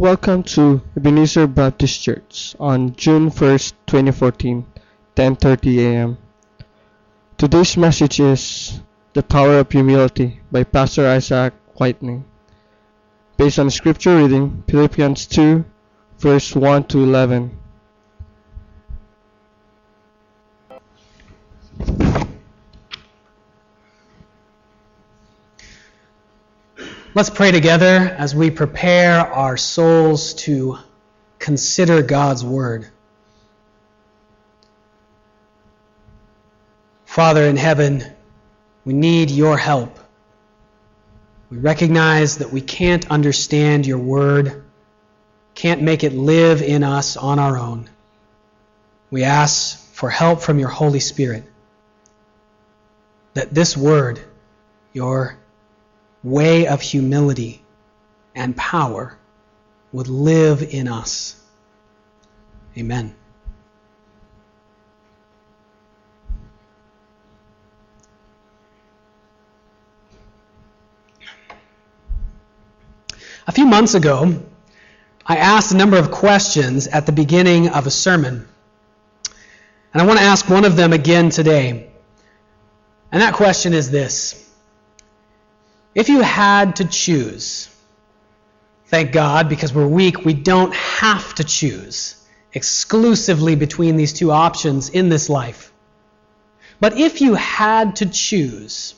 Welcome to Ebenezer Baptist Church on June 1st, 2014, 10:30 a.m. Today's message is The Power of Humility by Pastor Isaac Whitening. Based on scripture reading, Philippians 2 verse 1 to 11. Let's pray together as we prepare our souls to consider God's Word. Father in heaven, we need your help. We recognize that we can't understand your Word, can't make it live in us on our own. We ask for help from your Holy Spirit that this Word, your way of humility and power would live in us. Amen. A few months ago, I asked a number of questions at the beginning of a sermon. And I want to ask one of them again today. And that question is this if you had to choose, thank God, because we're weak, we don't have to choose exclusively between these two options in this life. But if you had to choose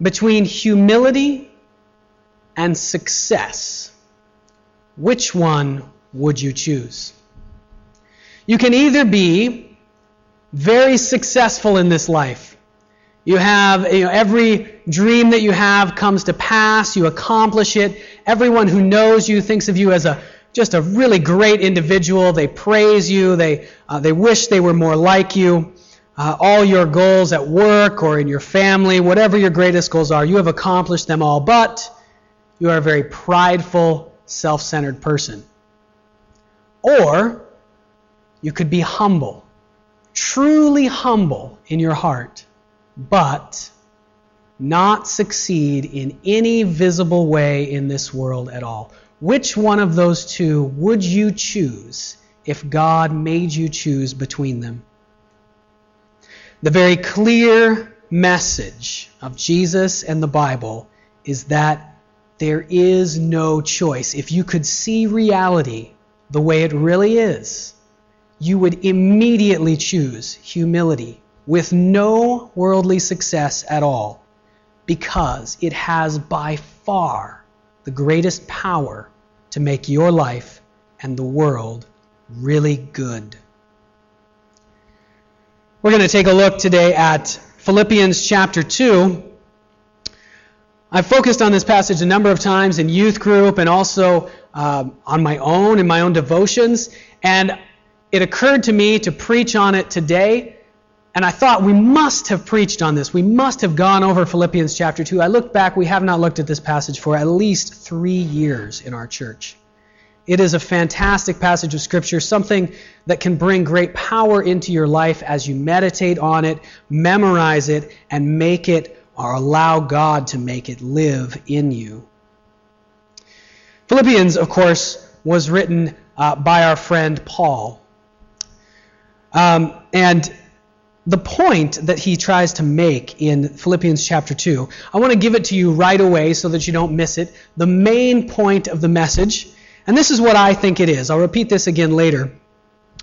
between humility and success, which one would you choose? You can either be very successful in this life you have you know, every dream that you have comes to pass. You accomplish it. Everyone who knows you thinks of you as a just a really great individual. They praise you. They uh, they wish they were more like you. Uh, all your goals at work or in your family, whatever your greatest goals are, you have accomplished them all. But you are a very prideful, self-centered person. Or you could be humble, truly humble in your heart but not succeed in any visible way in this world at all. Which one of those two would you choose if God made you choose between them? The very clear message of Jesus and the Bible is that there is no choice. If you could see reality the way it really is, you would immediately choose humility with no worldly success at all because it has by far the greatest power to make your life and the world really good. We're going to take a look today at Philippians chapter 2. I've focused on this passage a number of times in youth group and also um, on my own, in my own devotions. And it occurred to me to preach on it today and I thought we must have preached on this. We must have gone over Philippians chapter 2. I look back, we have not looked at this passage for at least three years in our church. It is a fantastic passage of Scripture, something that can bring great power into your life as you meditate on it, memorize it, and make it or allow God to make it live in you. Philippians, of course, was written uh, by our friend Paul. Um, and the point that he tries to make in Philippians chapter 2. I want to give it to you right away so that you don't miss it. The main point of the message, and this is what I think it is. I'll repeat this again later.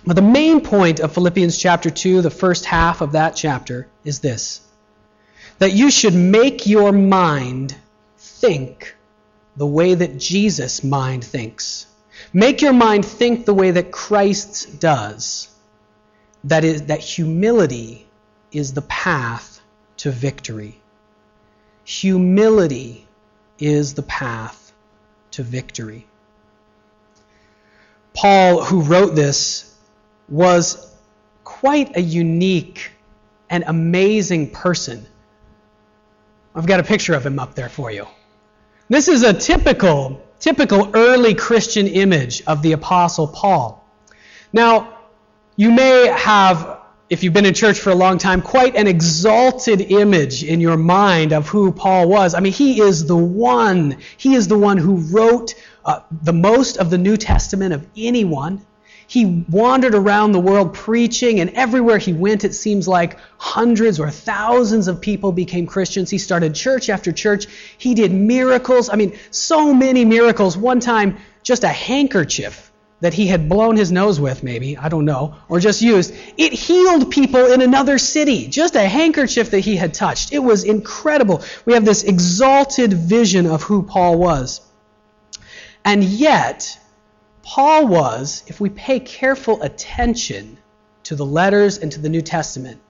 But the main point of Philippians chapter 2, the first half of that chapter, is this that you should make your mind think the way that Jesus' mind thinks. Make your mind think the way that Christ's does that is that humility is the path to victory. Humility is the path to victory. Paul, who wrote this, was quite a unique and amazing person. I've got a picture of him up there for you. This is a typical, typical early Christian image of the Apostle Paul. Now, you may have, if you've been in church for a long time, quite an exalted image in your mind of who Paul was. I mean, he is the one. He is the one who wrote uh, the most of the New Testament of anyone. He wandered around the world preaching, and everywhere he went, it seems like hundreds or thousands of people became Christians. He started church after church. He did miracles. I mean, so many miracles. One time, just a handkerchief that he had blown his nose with, maybe, I don't know, or just used, it healed people in another city. Just a handkerchief that he had touched. It was incredible. We have this exalted vision of who Paul was. And yet, Paul was, if we pay careful attention to the letters and to the New Testament,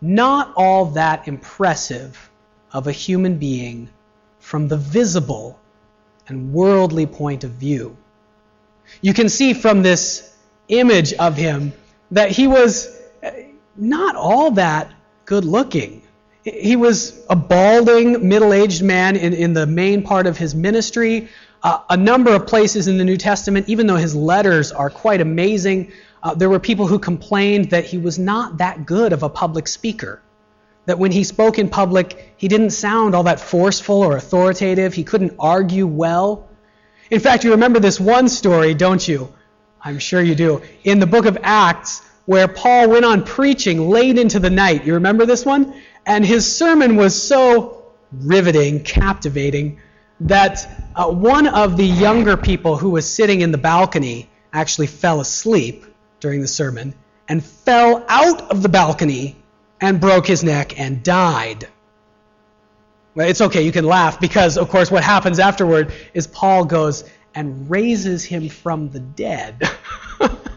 not all that impressive of a human being from the visible and worldly point of view. You can see from this image of him that he was not all that good looking. He was a balding, middle aged man in, in the main part of his ministry uh, a number of places in the New Testament, even though his letters are quite amazing, uh, there were people who complained that he was not that good of a public speaker. That when he spoke in public, he didn't sound all that forceful or authoritative. He couldn't argue well. In fact, you remember this one story, don't you? I'm sure you do. In the book of Acts, where Paul went on preaching late into the night. You remember this one? And his sermon was so riveting, captivating, that uh, one of the younger people who was sitting in the balcony actually fell asleep during the sermon and fell out of the balcony and broke his neck and died. Well, it's okay, you can laugh because, of course, what happens afterward is Paul goes and raises him from the dead.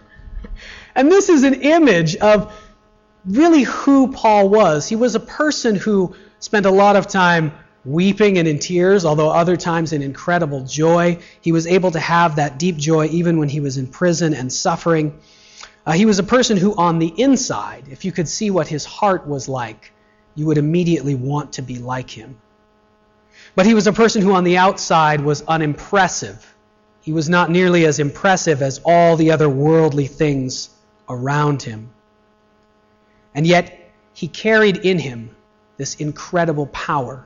and this is an image of really who Paul was. He was a person who spent a lot of time weeping and in tears, although other times in incredible joy. He was able to have that deep joy even when he was in prison and suffering. Uh, he was a person who, on the inside, if you could see what his heart was like, you would immediately want to be like him. But he was a person who, on the outside, was unimpressive. He was not nearly as impressive as all the other worldly things around him. And yet, he carried in him this incredible power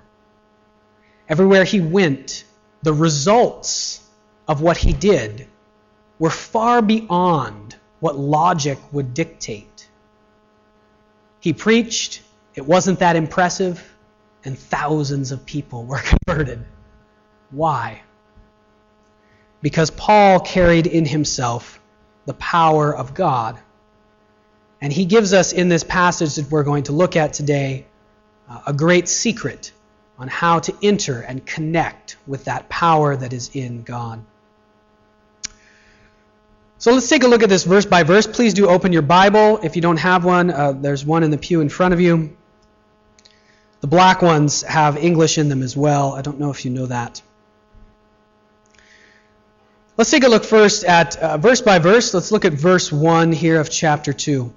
Everywhere he went, the results of what he did were far beyond what logic would dictate. He preached, it wasn't that impressive, and thousands of people were converted. Why? Because Paul carried in himself the power of God. And he gives us in this passage that we're going to look at today uh, a great secret on how to enter and connect with that power that is in God. So let's take a look at this verse by verse. Please do open your Bible. If you don't have one, uh, there's one in the pew in front of you. The black ones have English in them as well. I don't know if you know that. Let's take a look first at uh, verse by verse. Let's look at verse 1 here of chapter 2.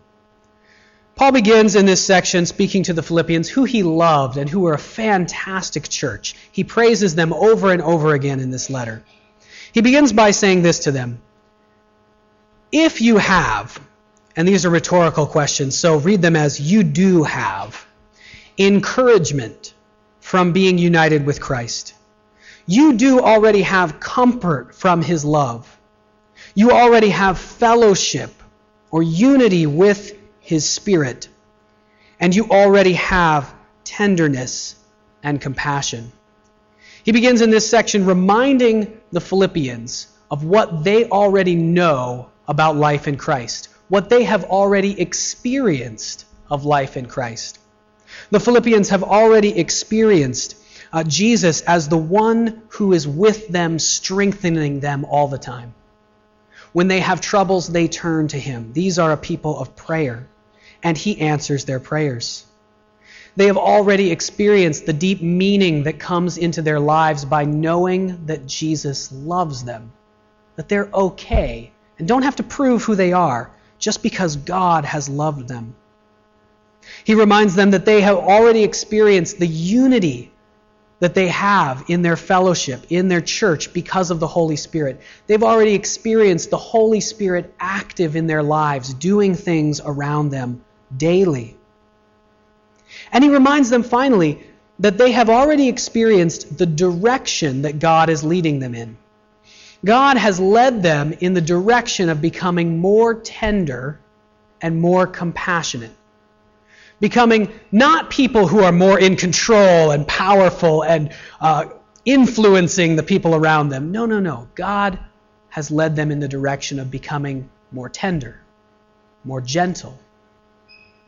Paul begins in this section speaking to the Philippians, who he loved and who were a fantastic church. He praises them over and over again in this letter. He begins by saying this to them If you have, and these are rhetorical questions, so read them as you do have, encouragement from being united with Christ. You do already have comfort from his love. You already have fellowship or unity with his Spirit. And you already have tenderness and compassion. He begins in this section reminding the Philippians of what they already know about life in Christ, what they have already experienced of life in Christ. The Philippians have already experienced uh, Jesus as the one who is with them, strengthening them all the time. When they have troubles, they turn to him. These are a people of prayer and He answers their prayers. They have already experienced the deep meaning that comes into their lives by knowing that Jesus loves them, that they're okay, and don't have to prove who they are just because God has loved them. He reminds them that they have already experienced the unity that they have in their fellowship, in their church, because of the Holy Spirit. They've already experienced the Holy Spirit active in their lives, doing things around them daily. And he reminds them finally that they have already experienced the direction that God is leading them in. God has led them in the direction of becoming more tender and more compassionate. Becoming not people who are more in control and powerful and uh, influencing the people around them. No, no, no. God has led them in the direction of becoming more tender, more gentle,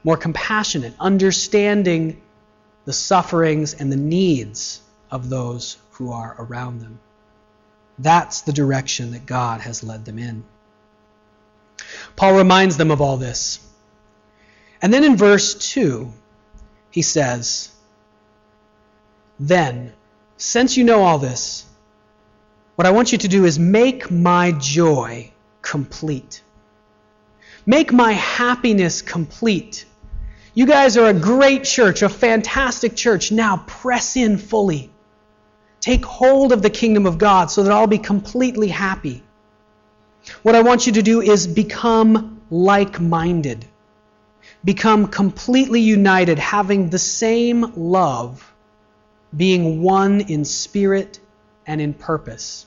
more compassionate, understanding the sufferings and the needs of those who are around them. That's the direction that God has led them in. Paul reminds them of all this. And then in verse 2, he says, Then, since you know all this, what I want you to do is make my joy complete. Make my happiness complete. You guys are a great church, a fantastic church. Now press in fully. Take hold of the kingdom of God so that I'll be completely happy. What I want you to do is become like minded, become completely united, having the same love, being one in spirit and in purpose.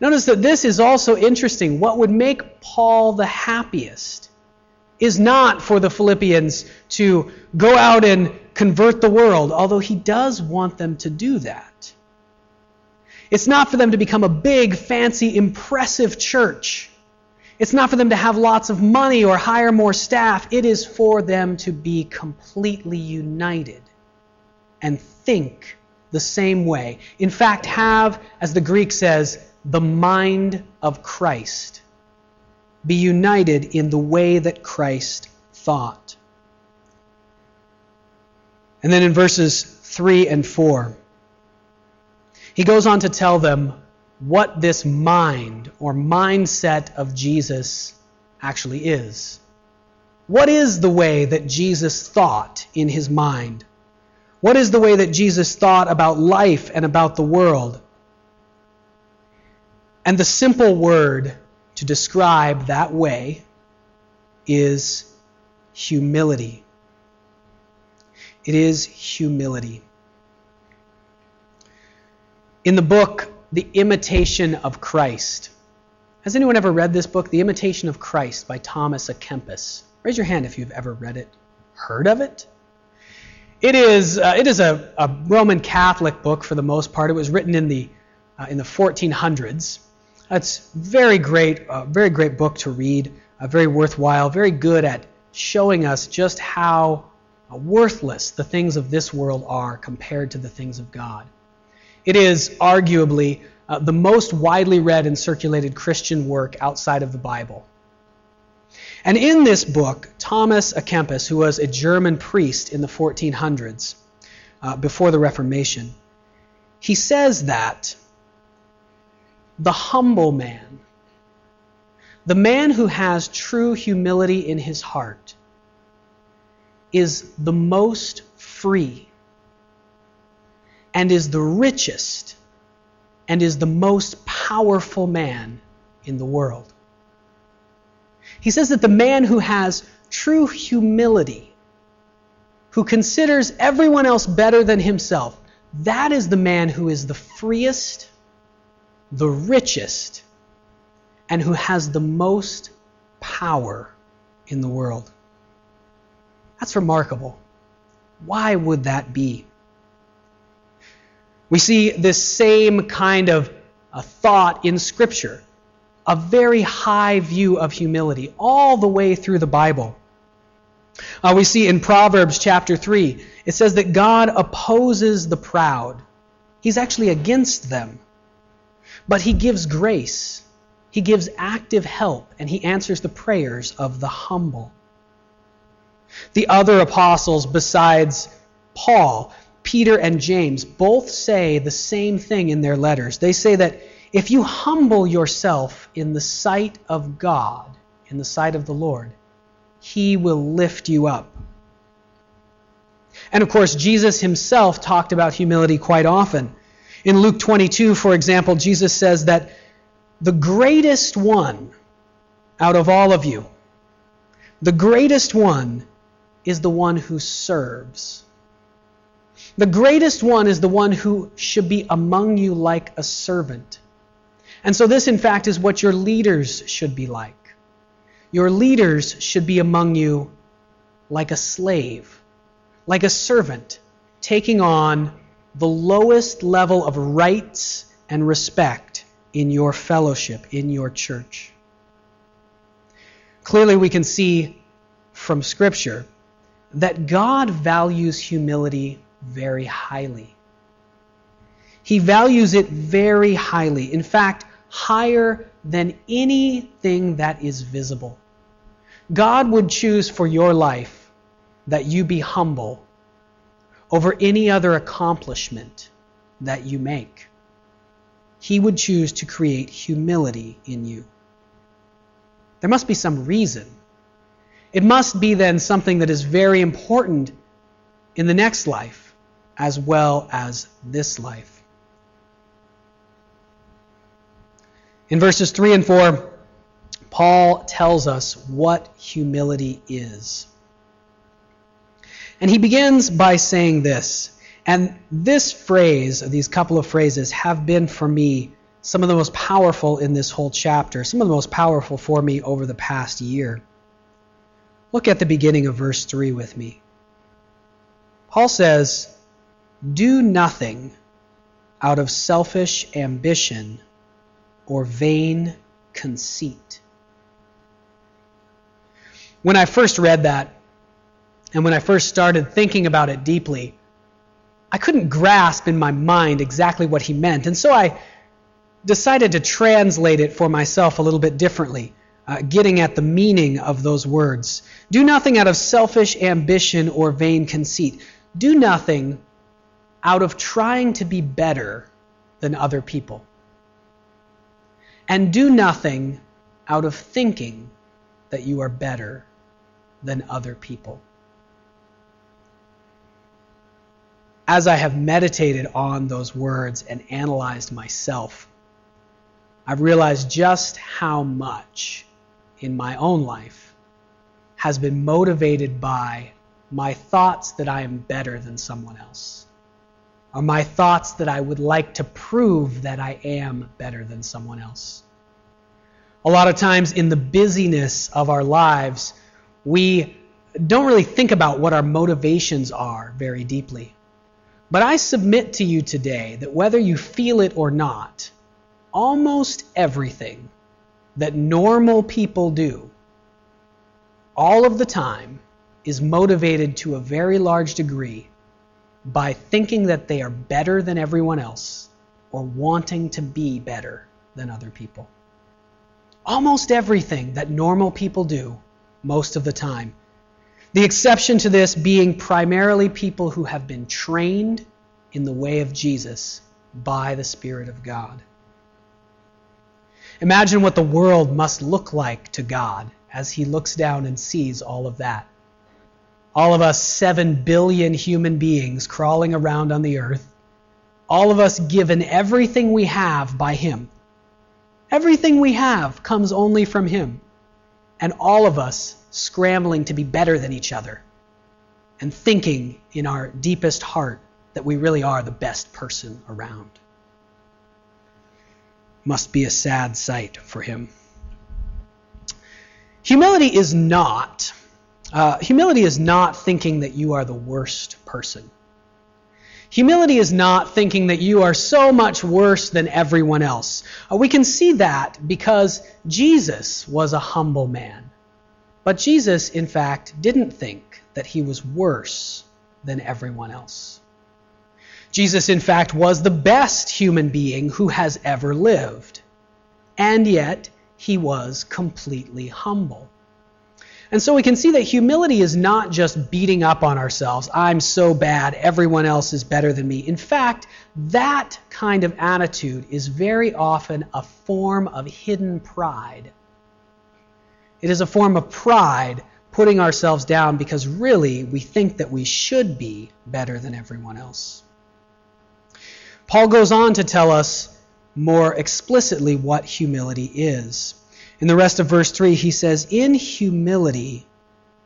Notice that this is also interesting. What would make Paul the happiest is not for the Philippians to go out and convert the world, although he does want them to do that. It's not for them to become a big, fancy, impressive church. It's not for them to have lots of money or hire more staff. It is for them to be completely united and think the same way. In fact, have, as the Greek says, the mind of Christ. Be united in the way that Christ thought. And then in verses 3 and 4, he goes on to tell them what this mind or mindset of Jesus actually is. What is the way that Jesus thought in his mind? What is the way that Jesus thought about life and about the world? And the simple word to describe that way is humility. It is humility. In the book, The Imitation of Christ, has anyone ever read this book, The Imitation of Christ by Thomas à Kempis? Raise your hand if you've ever read it. Heard of it? It is, uh, it is a, a, Roman Catholic book for the most part. It was written in the, uh, in the 1400s. It's very great, uh, very great book to read, uh, very worthwhile, very good at showing us just how uh, worthless the things of this world are compared to the things of God. It is arguably uh, the most widely read and circulated Christian work outside of the Bible. And in this book, Thomas à Kempis, who was a German priest in the 1400s, uh, before the Reformation, he says that the humble man, the man who has true humility in his heart, is the most free and is the richest and is the most powerful man in the world. He says that the man who has true humility, who considers everyone else better than himself, that is the man who is the freest, the richest, and who has the most power in the world. That's remarkable. Why would that be? We see this same kind of thought in Scripture, a very high view of humility all the way through the Bible. Uh, we see in Proverbs chapter 3, it says that God opposes the proud. He's actually against them. But He gives grace, He gives active help, and He answers the prayers of the humble. The other apostles, besides Paul, Peter and James both say the same thing in their letters. They say that if you humble yourself in the sight of God, in the sight of the Lord, He will lift you up. And of course, Jesus himself talked about humility quite often. In Luke 22, for example, Jesus says that the greatest one out of all of you, the greatest one is the one who serves. The greatest one is the one who should be among you like a servant. And so, this, in fact, is what your leaders should be like. Your leaders should be among you like a slave, like a servant, taking on the lowest level of rights and respect in your fellowship, in your church. Clearly, we can see from Scripture that God values humility very highly. He values it very highly. In fact, higher than anything that is visible. God would choose for your life that you be humble over any other accomplishment that you make. He would choose to create humility in you. There must be some reason. It must be then something that is very important in the next life as well as this life. In verses 3 and 4, Paul tells us what humility is. And he begins by saying this. And this phrase, these couple of phrases, have been for me some of the most powerful in this whole chapter, some of the most powerful for me over the past year. Look at the beginning of verse 3 with me. Paul says, Do nothing out of selfish ambition or vain conceit. When I first read that, and when I first started thinking about it deeply, I couldn't grasp in my mind exactly what he meant. And so I decided to translate it for myself a little bit differently, uh, getting at the meaning of those words. Do nothing out of selfish ambition or vain conceit. Do nothing out of trying to be better than other people. And do nothing out of thinking that you are better than other people. As I have meditated on those words and analyzed myself, I've realized just how much in my own life has been motivated by my thoughts that I am better than someone else, or my thoughts that I would like to prove that I am better than someone else. A lot of times in the busyness of our lives, we don't really think about what our motivations are very deeply. But I submit to you today that whether you feel it or not, almost everything that normal people do all of the time is motivated to a very large degree by thinking that they are better than everyone else or wanting to be better than other people. Almost everything that normal people do most of the time. The exception to this being primarily people who have been trained in the way of Jesus by the Spirit of God. Imagine what the world must look like to God as He looks down and sees all of that. All of us, seven billion human beings crawling around on the earth, all of us given everything we have by Him. Everything we have comes only from Him and all of us scrambling to be better than each other and thinking in our deepest heart that we really are the best person around. Must be a sad sight for him. Humility is not uh, humility is not thinking that you are the worst person. Humility is not thinking that you are so much worse than everyone else. Uh, we can see that because Jesus was a humble man. But Jesus, in fact, didn't think that he was worse than everyone else. Jesus, in fact, was the best human being who has ever lived. And yet, he was completely humble. And so we can see that humility is not just beating up on ourselves. I'm so bad, everyone else is better than me. In fact, that kind of attitude is very often a form of hidden pride. It is a form of pride putting ourselves down because really we think that we should be better than everyone else. Paul goes on to tell us more explicitly what humility is. In the rest of verse 3, he says, In humility,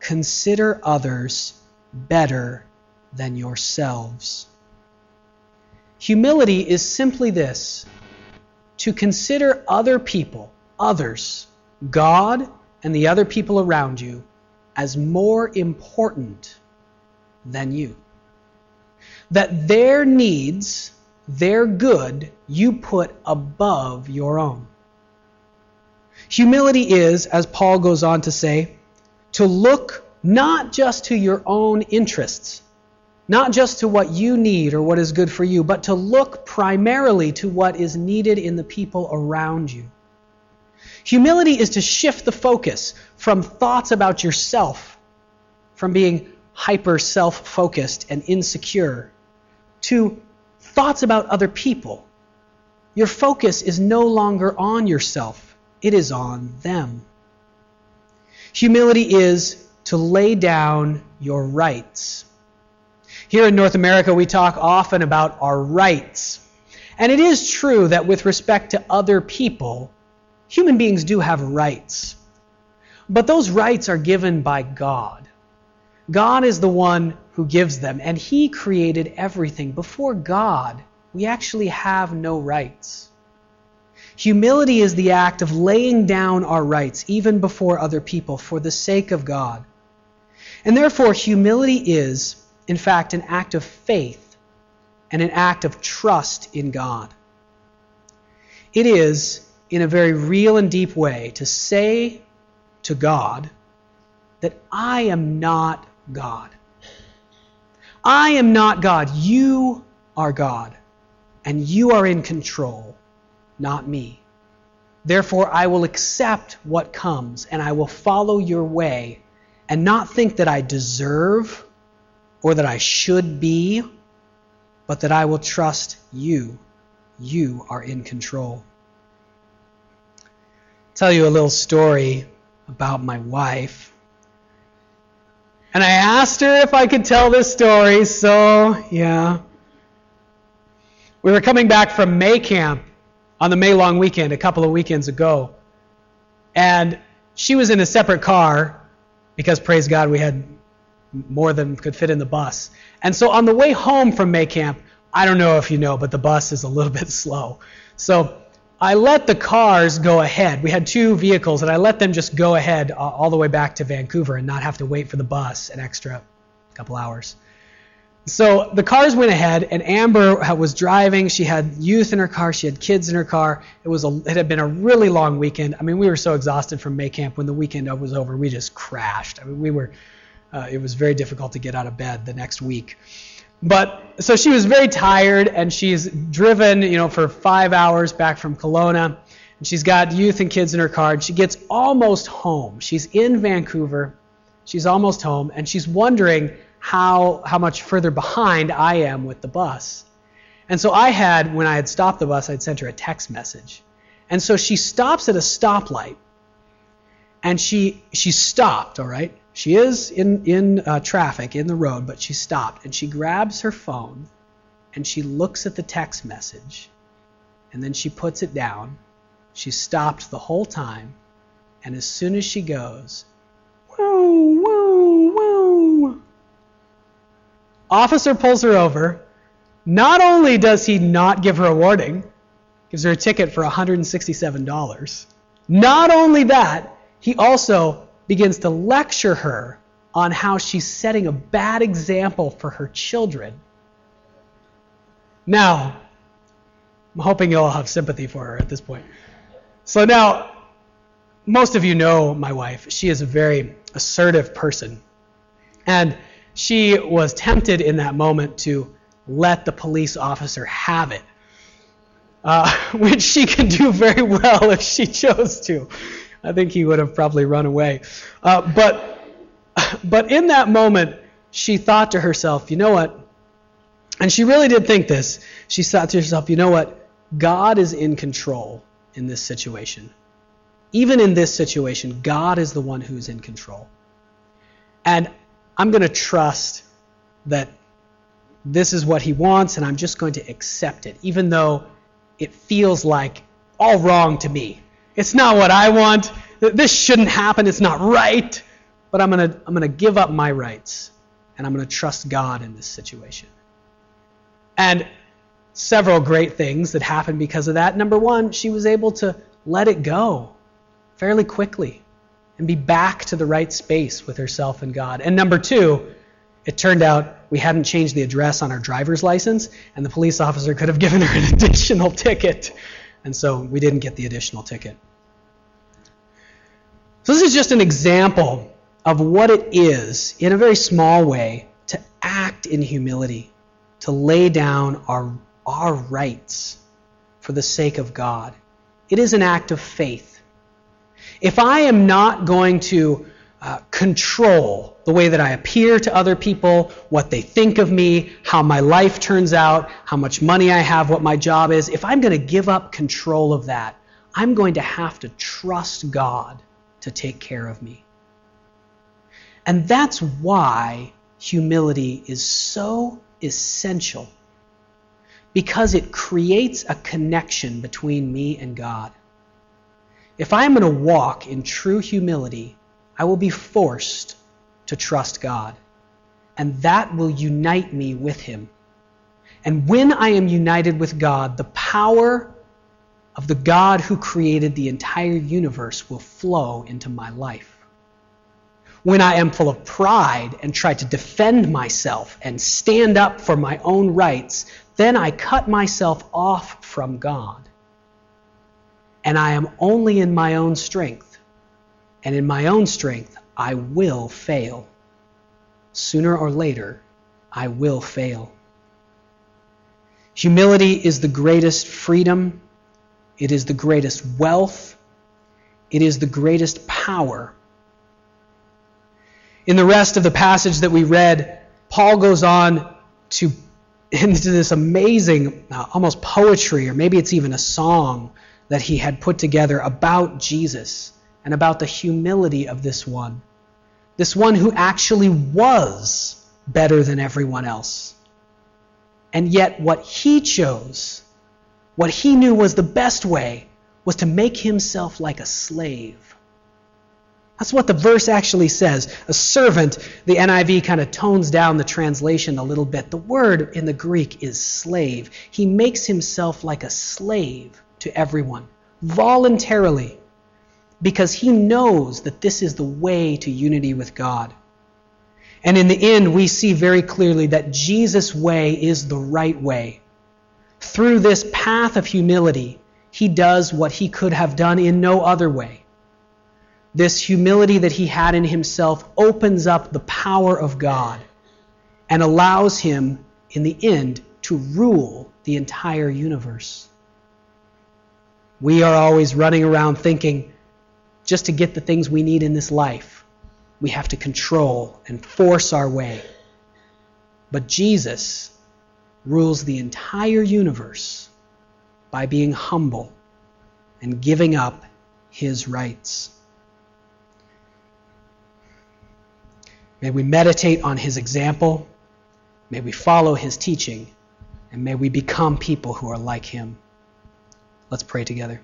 consider others better than yourselves. Humility is simply this to consider other people, others, God and the other people around you, as more important than you. That their needs, their good, you put above your own. Humility is, as Paul goes on to say, to look not just to your own interests, not just to what you need or what is good for you, but to look primarily to what is needed in the people around you. Humility is to shift the focus from thoughts about yourself, from being hyper self focused and insecure, to thoughts about other people. Your focus is no longer on yourself, it is on them. Humility is to lay down your rights. Here in North America, we talk often about our rights. And it is true that with respect to other people, human beings do have rights. But those rights are given by God. God is the one who gives them, and He created everything. Before God, we actually have no rights. Humility is the act of laying down our rights, even before other people, for the sake of God. And therefore, humility is, in fact, an act of faith and an act of trust in God. It is, in a very real and deep way, to say to God that I am not God. I am not God. You are God. And you are in control, not me. Therefore, I will accept what comes and I will follow your way and not think that I deserve or that I should be, but that I will trust you. You are in control. Tell you a little story about my wife. And I asked her if I could tell this story, so yeah. We were coming back from May camp on the May long weekend a couple of weekends ago. And she was in a separate car because, praise God, we had more than could fit in the bus. And so on the way home from May camp, I don't know if you know, but the bus is a little bit slow. So I let the cars go ahead. We had two vehicles, and I let them just go ahead uh, all the way back to Vancouver and not have to wait for the bus an extra couple hours. So the cars went ahead, and Amber was driving. She had youth in her car. She had kids in her car. It was a, it had been a really long weekend. I mean, we were so exhausted from May camp when the weekend was over. We just crashed. I mean, we were. Uh, it was very difficult to get out of bed the next week. But so she was very tired, and she's driven, you know, for five hours back from Kelowna. And she's got youth and kids in her car. And she gets almost home. She's in Vancouver. She's almost home, and she's wondering how how much further behind I am with the bus. And so I had, when I had stopped the bus, I'd sent her a text message. And so she stops at a stoplight, and she she stopped. All right, she is in, in uh, traffic, in the road, but she stopped and she grabs her phone and she looks at the text message and then she puts it down. She stopped the whole time, and as soon as she goes, whoa, whoa, whoa, officer pulls her over. Not only does he not give her a warning, gives her a ticket for $167. Not only that, he also begins to lecture her on how she's setting a bad example for her children. Now, I'm hoping you'll have sympathy for her at this point. So now, most of you know my wife. She is a very assertive person. And she was tempted in that moment to let the police officer have it, uh, which she could do very well if she chose to. I think he would have probably run away. Uh, but, but in that moment, she thought to herself, you know what? And she really did think this. She thought to herself, you know what? God is in control in this situation. Even in this situation, God is the one who's in control. And I'm going to trust that this is what he wants, and I'm just going to accept it, even though it feels like all wrong to me. It's not what I want. This shouldn't happen. It's not right. But I'm going to I'm going to give up my rights and I'm going to trust God in this situation. And several great things that happened because of that. Number one, she was able to let it go fairly quickly and be back to the right space with herself and God. And number two, it turned out we hadn't changed the address on our driver's license, and the police officer could have given her an additional ticket. And so we didn't get the additional ticket. So, this is just an example of what it is, in a very small way, to act in humility, to lay down our, our rights for the sake of God. It is an act of faith. If I am not going to uh, control the way that I appear to other people, what they think of me, how my life turns out, how much money I have, what my job is, if I'm going to give up control of that, I'm going to have to trust God to take care of me. And that's why humility is so essential because it creates a connection between me and God. If I'm going to walk in true humility, I will be forced to trust God. And that will unite me with Him. And when I am united with God, the power of the God who created the entire universe will flow into my life. When I am full of pride and try to defend myself and stand up for my own rights, then I cut myself off from God. And I am only in my own strength. And in my own strength, I will fail. Sooner or later, I will fail. Humility is the greatest freedom it is the greatest wealth. It is the greatest power. In the rest of the passage that we read, Paul goes on to into this amazing, uh, almost poetry, or maybe it's even a song that he had put together about Jesus and about the humility of this one. This one who actually was better than everyone else. And yet, what he chose what he knew was the best way was to make himself like a slave. That's what the verse actually says. A servant, the NIV kind of tones down the translation a little bit. The word in the Greek is slave. He makes himself like a slave to everyone, voluntarily, because he knows that this is the way to unity with God. And in the end, we see very clearly that Jesus' way is the right way. Through this path of humility, he does what he could have done in no other way. This humility that he had in himself opens up the power of God and allows him, in the end, to rule the entire universe. We are always running around thinking just to get the things we need in this life, we have to control and force our way. But Jesus rules the entire universe by being humble and giving up his rights. May we meditate on his example. May we follow his teaching. And may we become people who are like him. Let's pray together.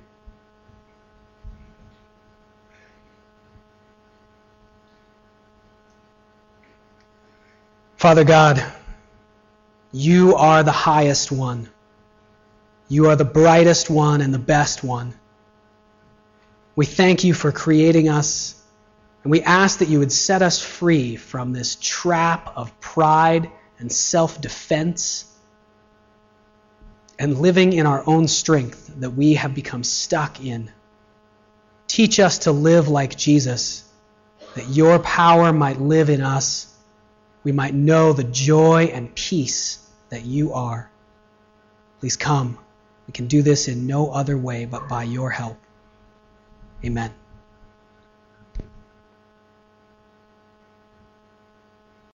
Father God, you are the highest one. You are the brightest one and the best one. We thank you for creating us, and we ask that you would set us free from this trap of pride and self defense and living in our own strength that we have become stuck in. Teach us to live like Jesus, that your power might live in us. We might know the joy and peace that you are. Please come. We can do this in no other way but by your help. Amen.